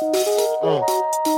Mm.